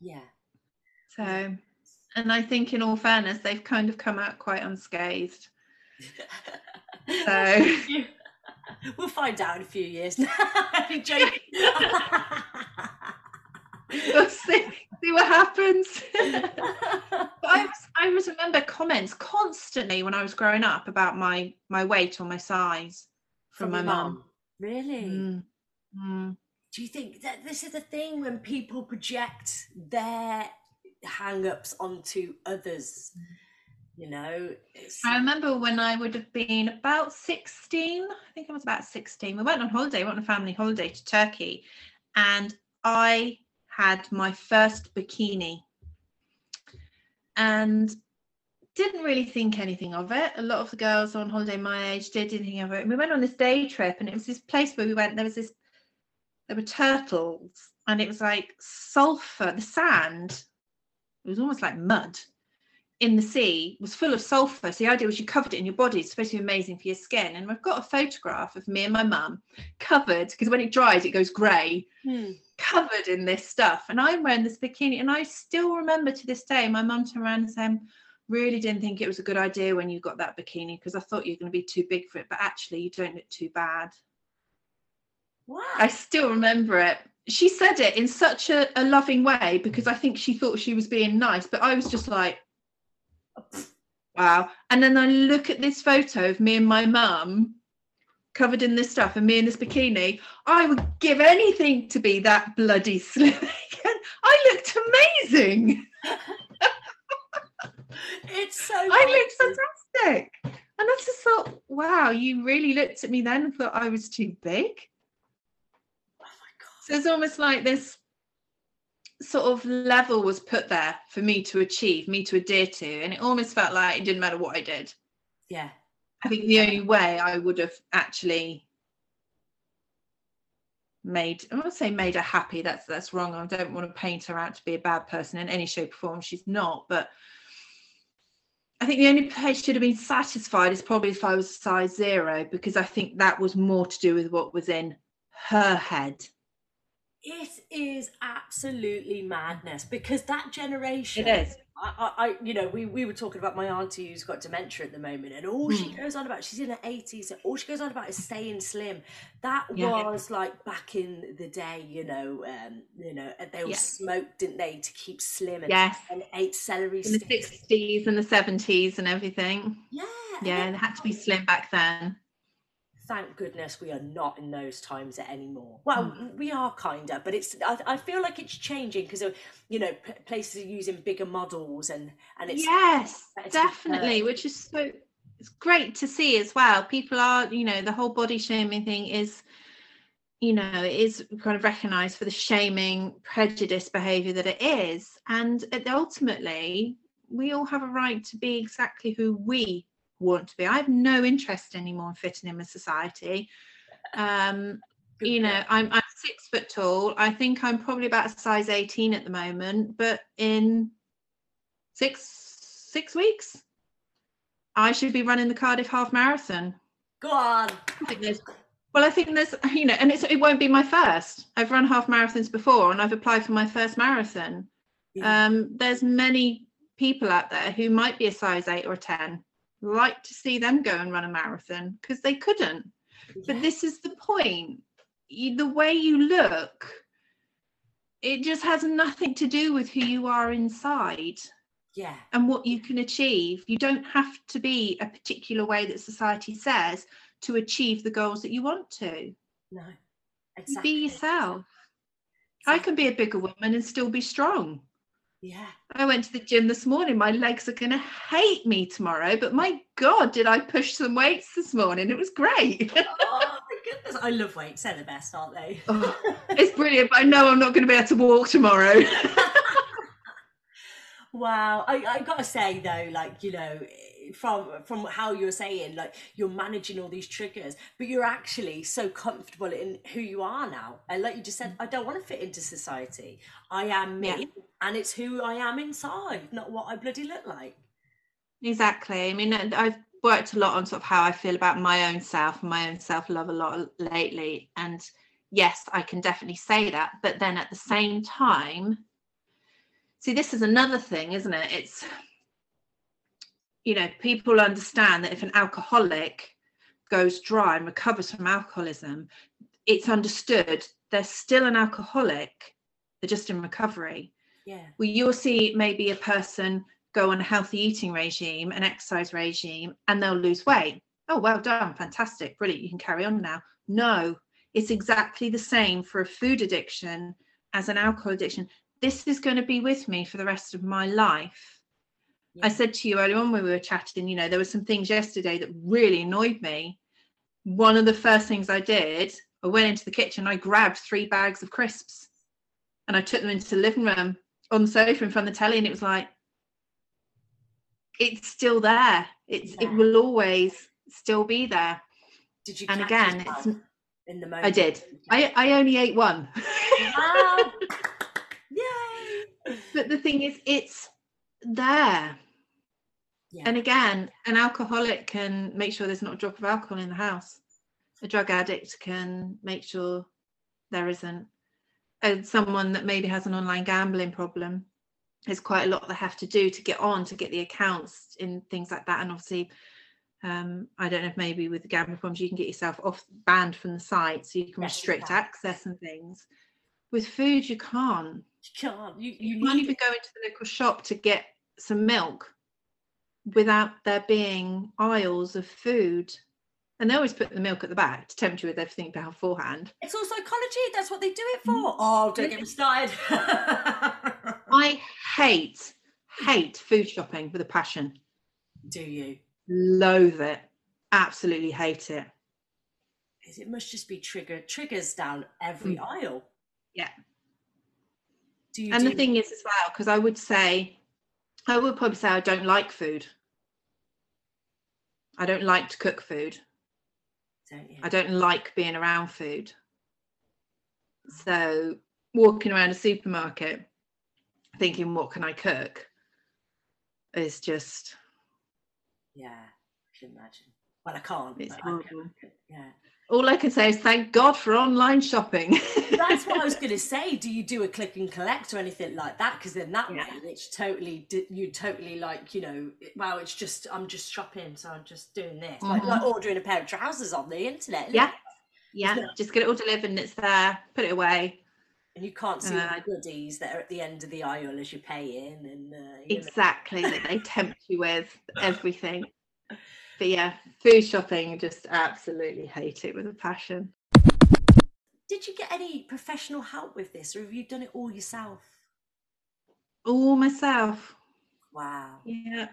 yeah So, and I think, in all fairness, they've kind of come out quite unscathed. <laughs> So, <laughs> we'll find out in a few years. <laughs> I'm joking. <laughs> we'll see, see what happens. I, was, I always remember comments constantly when I was growing up about my my weight or my size from, my mum. Really? Mm, mm. Do you think that this is the thing when people project their hang ups onto others? You know, I remember when I would have been about 16, I think I was about 16. We went on holiday, we went on a family holiday to Turkey, and I had my first bikini. And didn't really think anything of it. A lot of the girls on holiday my age did anything of it. And we went on this day trip, and it was this place where we went. There was this, there were turtles, and it was like sulfur. The sand, it was almost like mud in the sea was full of sulfur. So the idea was you covered it in your body. It's supposed to be amazing for your skin. And I've got a photograph of me and my mum covered because when it dries, it goes grey, hmm. covered in this stuff. And I'm wearing this bikini. And I still remember to this day my mum turned around and saying, Really didn't think it was a good idea when you got that bikini because I thought you were going to be too big for it. But actually, you don't look too bad. Wow. I still remember it. She said it in such a, a loving way because I think she thought she was being nice. But I was just like, Wow. And then I look at this photo of me and my mum covered in this stuff and me in this bikini. I would give anything to be that bloody slim again. <laughs> I looked amazing. <laughs> it's so I looked fantastic. And I just thought, wow, you really looked at me then and thought I was too big. Oh my god. So it's almost like this sort of level was put there for me to achieve, me to adhere to, and it almost felt like it didn't matter what I did. Yeah. I think the only way I would have actually made I won't say made her happy, that's that's wrong. I don't want to paint her out to be a bad person in any shape or form. She's not, but I think the only place should have been satisfied is probably if I was size zero, because I think that was more to do with what was in her head it is absolutely madness because that generation it is I, I, you know, we, we were talking about my auntie who's got dementia at the moment, and all she hmm. goes on about, she's in her 80s, and all she goes on about is staying slim. That yeah. was like back in the day, you know, um, you know, they all yeah. smoked, didn't they, to keep slim and, yes. and ate celery in the 60s and the 70s and everything. Yeah. Yeah, and it had to be slim back then thank goodness we are not in those times anymore. Well, mm. we are kinda, but it's. I, I feel like it's changing because you know p- places are using bigger models and and it's yes, definitely, which is so. It's great to see as well. People are, you know, the whole body shaming thing is, you know, it is kind of recognised for the shaming, prejudice behaviour that it is, and ultimately, we all have a right to be exactly who we want to be. I have no interest anymore in fitting in with society. Um, you know, I'm, I'm six foot tall. I think I'm probably about a size 18 at the moment, but in six six weeks, I should be running the Cardiff Half Marathon. Go on. I well, I think there's, you know, and it's, it won't be my first. I've run half marathons before, and I've applied for my first marathon. Yeah. Um, there's many people out there who might be a size eight or ten, like to see them go and run a marathon because they couldn't. Yeah. But this is the point. You, the way you look, it just has nothing to do with who you are inside. Yeah. And what you can achieve. You don't have to be a particular way that society says to achieve the goals that you want to. No. Exactly. Be yourself. Exactly. I can be a bigger woman and still be strong. Yeah. I went to the gym this morning. My legs are going to hate me tomorrow, but my God, did I push some weights this morning? It was great. oh, my goodness. I love weights. They're the best, aren't they? oh, it's brilliant, but I know I'm not going to be able to walk tomorrow. <laughs> wow. I, I got to say, though, like, you know, from from how you're saying like you're managing all these triggers but you're actually so comfortable in who you are now. And like you just said mm. i don't want to fit into society. I am me yeah. and it's who i am inside not what i bloody look like. Exactly. I mean i've worked a lot on sort of how i feel about my own self and my own self-love a lot lately and yes i can definitely say that but then at the same time see this is another thing isn't it? It's you know, people understand that if an alcoholic goes dry and recovers from alcoholism, it's understood they're still an alcoholic, they're just in recovery. Yeah. Well, you'll see maybe a person go on a healthy eating regime, an exercise regime, and they'll lose weight. Oh, well done, fantastic, brilliant, you can carry on now. No, it's exactly the same for a food addiction as an alcohol addiction. This is going to be with me for the rest of my life I said to you earlier on when we were chatting, you know, there were some things yesterday that really annoyed me. One of the first things I did, I went into the kitchen, I grabbed three bags of crisps and I took them into the living room on the sofa in front of the telly, and it was like, it's still there. It's yeah. it will always still be there. Did you? And again, it's in the moment. I did. I I only ate one. Wow! <laughs> Yay! But the thing is, it's there. Yeah. And again, an alcoholic can make sure there's not a drop of alcohol in the house. A drug addict can make sure there isn't. And someone that maybe has an online gambling problem, there's quite a lot they have to do to get on to get the accounts in things like that. And obviously, um, I don't know if maybe with the gambling problems you can get yourself off banned from the site, so you can yes, restrict you can. access and things. With food, you can't. You can't. You, you, you can't even go into the local shop to get some milk without there being aisles of food. And they always put the milk at the back to tempt you with everything beforehand. It's all psychology. That's what they do it for. Mm. Oh, don't get me started. <laughs> I hate, hate food shopping with a passion. Do you? Loathe it. Absolutely hate it. It must just be trigger triggers down every mm. aisle. Yeah. Do you and do the thing is as well, because I would say I would probably say I don't like food. I don't like to cook food. Don't you? I don't like being around food. So walking around a supermarket thinking what can I cook is just yeah, I can imagine. Well I can't. It's horrible. yeah all I can say is thank God for online shopping. <laughs> That's what I was going to say. Do you do a click and collect or anything like that? Because then that yeah. way, it's totally you totally like you know. Well, it's just I'm just shopping, so I'm just doing this, mm-hmm. like, like, ordering a pair of trousers on the internet. Yeah, yeah. Just get it all delivered and it's there. Put it away. And you can't see uh, the goodies that are at the end of the aisle as you're paying, and uh, exactly that they tempt you with <laughs> everything but yeah, food shopping, just absolutely hate it with a passion. Did you get any professional help with this, or have you done it all yourself? All myself. Wow. Yeah.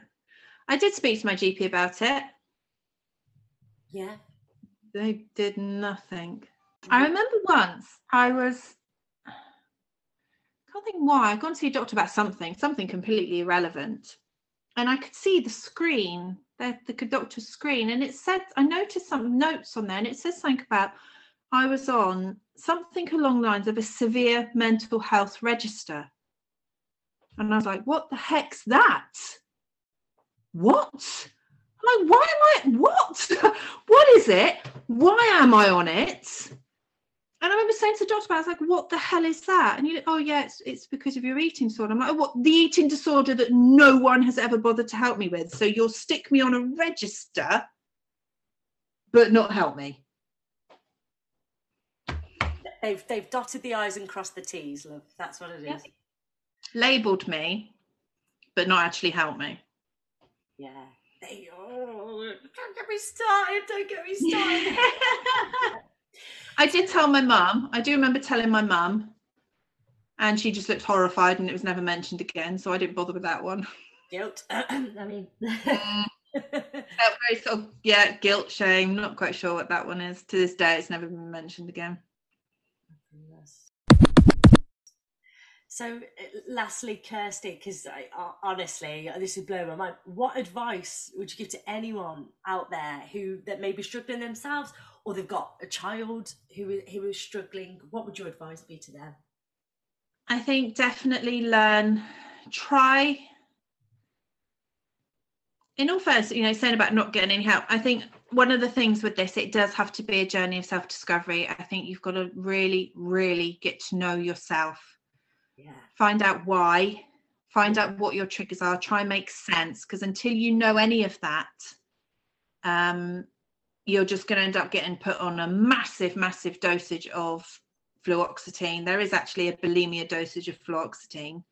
I did speak to my GP about it. Yeah. They did nothing. I mm-hmm. remember once I was I can't think why. I'd gone to see a doctor about something, something completely irrelevant. And I could see the screen the, the doctor's screen and it said i noticed some notes on there and it says something about i was on something along the lines of a severe mental health register. And i was like what the heck's that? What? Am like why am i what? <laughs> What is it? Why am i on it and I remember saying to the doctor, I was like, what the hell is that? And you like, oh yeah, it's it's because of your eating disorder. I'm like, oh, what the eating disorder that no one has ever bothered to help me with. So you'll stick me on a register, but not help me. They've they've dotted the I's and crossed the T's, love. That's what it is. Labelled me, but not actually helped me. Yeah. They, oh, don't get me started. Don't get me started. <laughs> I did tell my mum. I do remember telling my mum, and she just looked horrified, and it was never mentioned again. So I didn't bother with that one. Guilt. <clears throat> I mean, <laughs> mm. very sort of yeah, guilt, shame. Not quite sure what that one is. To this day, it's never been mentioned again. So, uh, lastly, Kirsty, because uh, honestly, this would blow my mind. What advice would you give to anyone out there who that may be struggling themselves or they've got a child who who is struggling, what would your advice be to them? I think definitely learn, try. In all fairness, you know, saying about not getting any help, I think one of the things with this, it does have to be a journey of self discovery. I think you've got to really, really get to know yourself. Yeah. Find out why, find out what your triggers are, try and make sense. Because until you know any of that, um, you're just going to end up getting put on a massive, massive dosage of fluoxetine. There is actually a bulimia dosage of fluoxetine.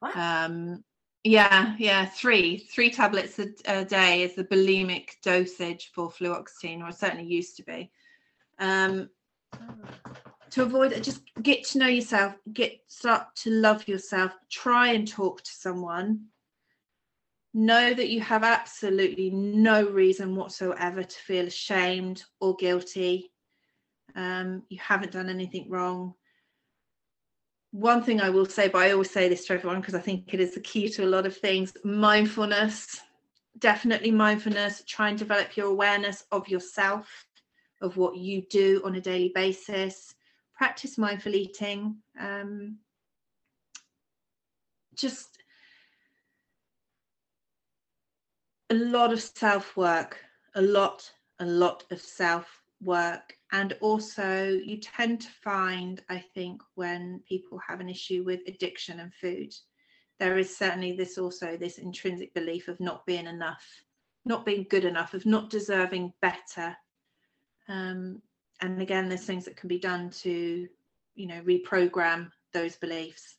What? Um, yeah, yeah, three three tablets a, a, day is the bulimic dosage for fluoxetine, or certainly used to be. Um, to avoid it, just get to know yourself, get start to love yourself. Try and talk to someone know that you have absolutely no reason whatsoever to feel ashamed or guilty. Um, you haven't done anything wrong. One thing I will say, but I always say this to everyone because I think it is the key to a lot of things mindfulness, definitely mindfulness. Try and develop your awareness of yourself, of what you do on a daily basis. Practice mindful eating. Um, just a lot of self work, a lot, a lot of self work. And also, you tend to find, I think, when people have an issue with addiction and food, there is certainly this also this intrinsic belief of not being enough, not being good enough, of not deserving better. Um, and again, there's things that can be done to, you know, reprogram those beliefs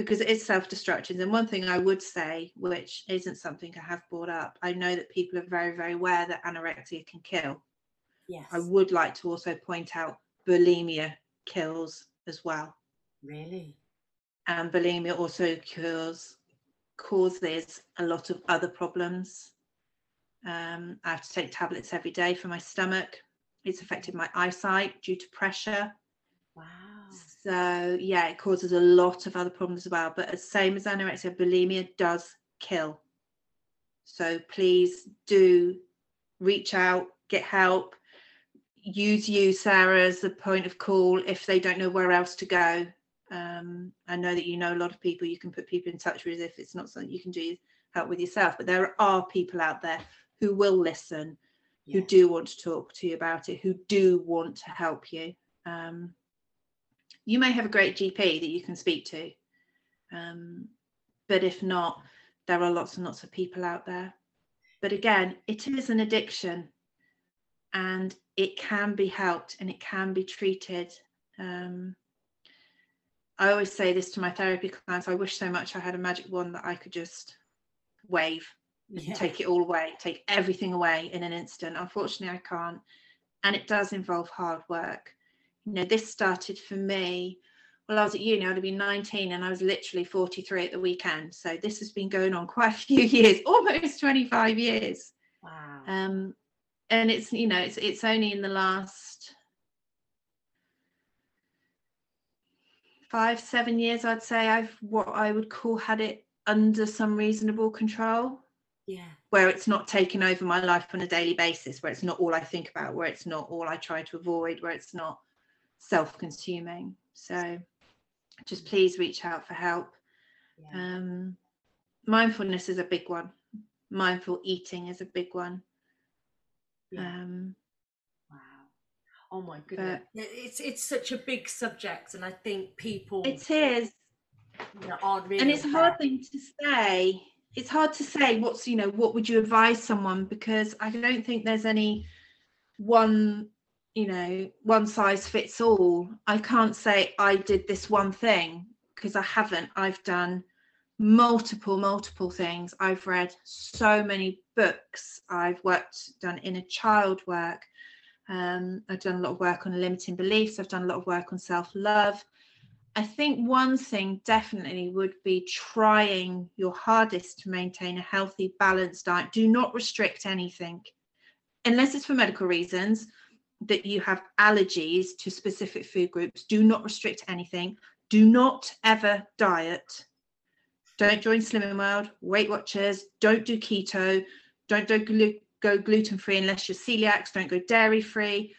because it is self-destructive. And one thing I would say, which isn't something I have brought up, I know that people are very, very aware that anorexia can kill. Yes. I would like to also point out bulimia kills as well. Really? And bulimia also cures causes a lot of other problems. Um, I have to take tablets every day for my stomach. It's affected my eyesight due to pressure. Wow. So yeah, it causes a lot of other problems as well. But the same as anorexia, bulimia does kill. So please do reach out, get help. Use you, Sarah, as the point of call if they don't know where else to go. Um, I know that you know a lot of people. You can put people in touch with if it's not something you can do help with yourself. But there are people out there who will listen, who do want to talk to you about it, who do want to help you. Um, you may have a great GP that you can speak to. Um, but if not, there are lots and lots of people out there. But again, it is an addiction and it can be helped and it can be treated. Um, I always say this to my therapy clients I wish so much I had a magic wand that I could just wave, yeah. take it all away, take everything away in an instant. Unfortunately, I can't. And it does involve hard work you know this started for me well i was at uni i'd have been 19 and i was literally 43 at the weekend. So this has been going on quite a few <laughs> years almost 25 years. Wow. Um and it's you know it's it's only in the last five seven years i'd say i've what i would call had it under some reasonable control. Yeah. Where it's not taking over my life on a daily basis where it's not all i think about where it's not all i try to avoid where it's not self consuming. So just please reach out for help. Yeah. Um, mindfulness is a big one. Mindful eating is a big one. Yeah. Um, wow. Oh my goodness. it's it's such a big subject and I think people It is. You know, aren't really and it's a hard thing to say. It's hard to say what's, you know, what would you advise someone because I don't think there's any one you know one size fits all. I can't say i did this one thing because i haven't. I've done multiple multiple things. I've read so many books. I've worked done inner child work. Um, i've done a lot of work on limiting beliefs. I've done a lot of work on self-love. I think one thing definitely would be trying your hardest to maintain a healthy balanced diet. Do not restrict anything unless it's for medical reasons that you have allergies to specific food groups, do not restrict anything. Do not ever diet. Don't join Slimming World, Weight Watchers. Don't do keto. Don't, don't glu- go gluten free unless you're celiacs. Don't go dairy free.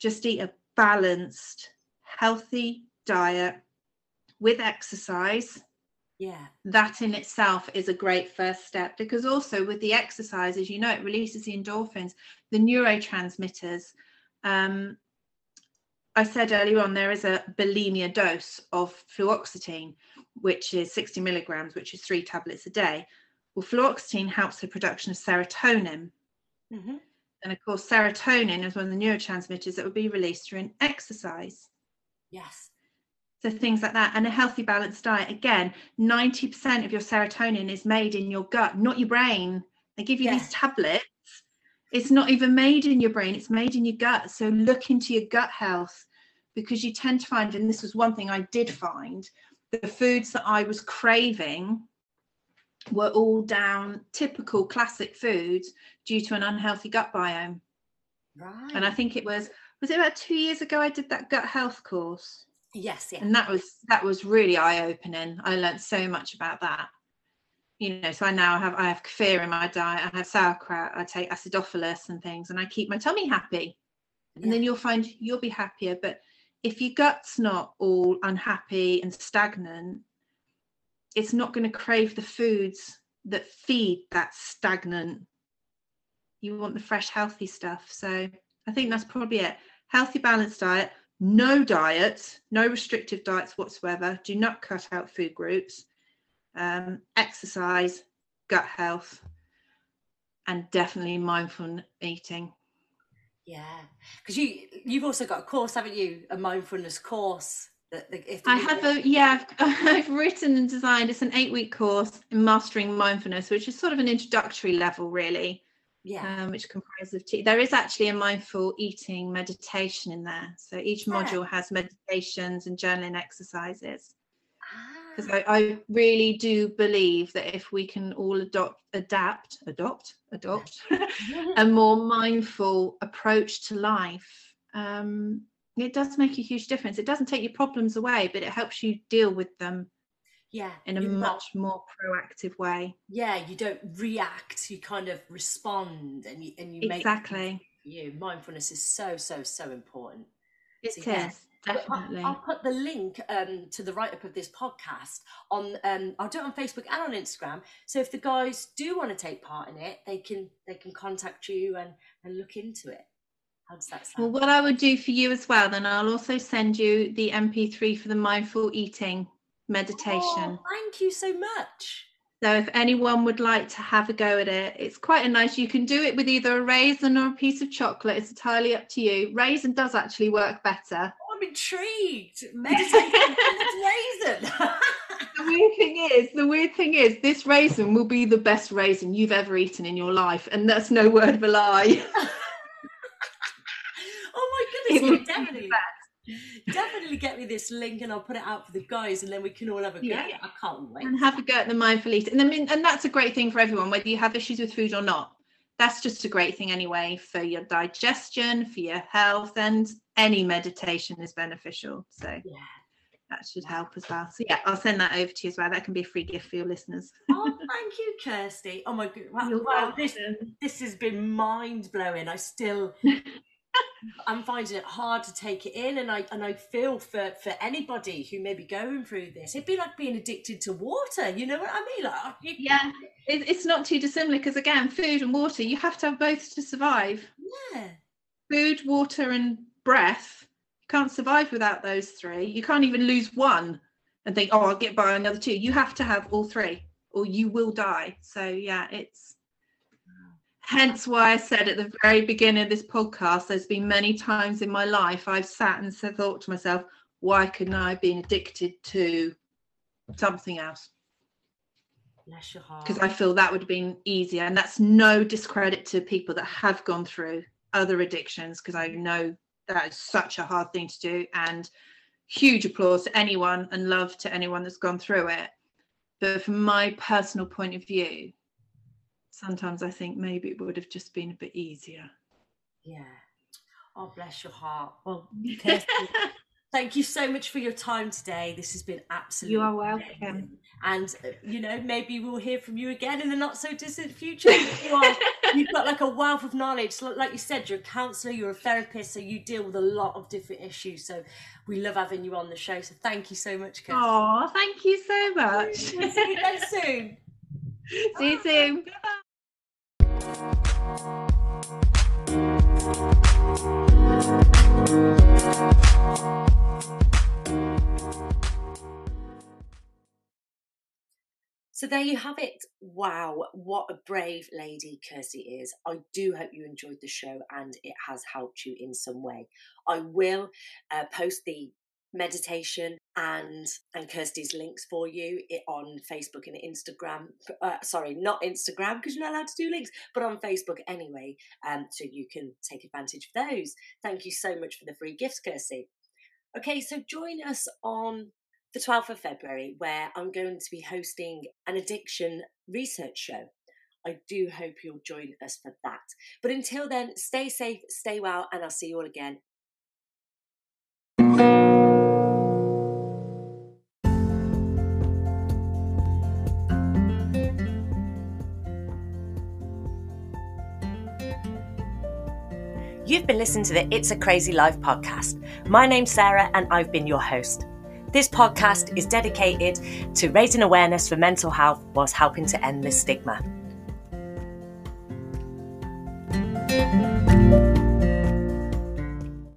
Just eat a balanced, healthy diet with exercise. Yeah. That in itself is a great first step because also with the exercise, as you know, it releases the endorphins, the neurotransmitters um, I said earlier on there is a bulimia dose of fluoxetine, which is 60 milligrams, which is three tablets a day. Well, fluoxetine helps the production of serotonin. Mm-hmm. And of course, serotonin is one of the neurotransmitters that would be released during exercise. Yes. So things like that. And a healthy, balanced diet. Again, 90% of your serotonin is made in your gut, not your brain. They give you yeah. these tablets it's not even made in your brain it's made in your gut so look into your gut health because you tend to find and this was one thing i did find the foods that i was craving were all down typical classic foods due to an unhealthy gut biome. Right. And I think it was was it about two years ago I did that gut health course. yes, yeah. And that was that was really eye-opening. I learned so much about that. You know, so I now have I have kefir in my diet, I have sauerkraut, I take acidophilus and things, and I keep my tummy happy. And then you'll find you'll be happier. But if your gut's not all unhappy and stagnant, it's not going to crave the foods that feed that stagnant. You want the fresh, healthy stuff. So I think that's probably it. Healthy, balanced diet, no diet, no restrictive diets whatsoever. Do not cut out food groups. Um, exercise, gut health, and definitely mindful eating. Yeah, because you you've also got a course, haven't you? A mindfulness course. That, that if I have a yeah, I've, <laughs> I've written and designed. It's an eight-week course in mastering mindfulness, which is sort of an introductory level, really. yeah, um, which comprises of two. There is actually a mindful eating meditation in there. So each Yeah. module has meditations and journaling exercises. Because I, I really do believe that if we can all adopt, adapt, adopt, adopt <laughs> a more mindful approach to life, um, it does make a huge difference. It doesn't take your problems away, but it helps you deal with them yeah, in a you're not- much more proactive way. yeah, you don't react. You kind of respond, and you and you make Exactly. you mindfulness is so so so important. It So, is yeah. Definitely. I'll put the link um, to the write up of this podcast on. Um, I'll do it on Facebook and on Instagram. So if the guys do want to take part in it, they can they can contact you and and look into it. How does that sound? Well, what I would do for you as well, then I'll also send you the MP3 for the mindful eating meditation. Oh, thank you so much. So if anyone would like to have a go at it, it's quite a nice. You can do it with either a raisin or a piece of chocolate. It's entirely up to you. Raisin does actually work better. I'm intrigued. <laughs> Raisin. <laughs> The weird thing is, the weird thing is, this raisin will be the best raisin you've ever eaten in your life, and that's no word of a lie. <laughs> oh my goodness! definitely, definitely get me this link, and I'll put it out for the guys, and then we can all have a go. Yeah. I can't wait. and have a go at the mindful eating. And I mean, and that's a great thing for everyone, whether you have issues with food or not. That's just a great thing anyway for your digestion, for your health, and any meditation is beneficial. So Yeah. that should help as well. So yeah, I'll send that over to you as well. That can be a free gift for your listeners. Oh, thank you, Kirsty. Oh my god! Wow, wow, this this has been mind blowing. I still, <laughs> I'm finding it hard to take it in, and I and I feel for for anybody who may be going through this. It'd be like being addicted to water. You know what I mean? Like, you, Yeah, it, it's not too dissimilar because again, food and water, you have to have both to survive. yeah, Food, water, and breath. You can't survive without those three. You can't even lose one and think, oh, I'll get by another two. You have to have all three, or you will die. So yeah, it's hence why I said at the very beginning of this podcast, there's been many times in my life I've sat and said, thought to myself, why couldn't I have been addicted to something else? bless your heart. because I feel that would have been easier. And that's no discredit to people that have gone through other addictions, because I know that is such a hard thing to do. And huge applause to anyone and love to anyone that's gone through it. But from my personal point of view, sometimes I think maybe it would have just been a bit easier. yeah. Oh, bless your heart. Well, Kirsty, <laughs> thank you so much for your time today. This has been absolutely. You are welcome. amazing. And uh, you know, maybe we'll hear from you again in the not so distant future. You are, <laughs> you've got like a wealth of knowledge. Like you said, you're a counsellor, you're a therapist, so you deal with a lot of different issues. So we love having you on the show. So thank you so much, Kirsty. Oh, thank you so much. See you again <laughs> soon. <laughs> See you soon. So there you have it. Wow, what a brave lady Kirsty is. I do hope you enjoyed the show and it has helped you in some way. I will uh, post the meditation and and Kirsty's links for you on Facebook and Instagram. Uh, sorry, not Instagram because you're not allowed to do links, but on Facebook anyway, um, so you can take advantage of those. Thank you so much for the free gifts, Kirsty. Okay, so join us on the 12th of February, where I'm going to be hosting an addiction research show. I do hope you'll join us for that. But until then, stay safe, stay well, and I'll see you all again. You've been listening to the It's a Crazy Life podcast. My name's Sarah, and I've been your host. This podcast is dedicated to raising awareness for mental health whilst helping to end the stigma.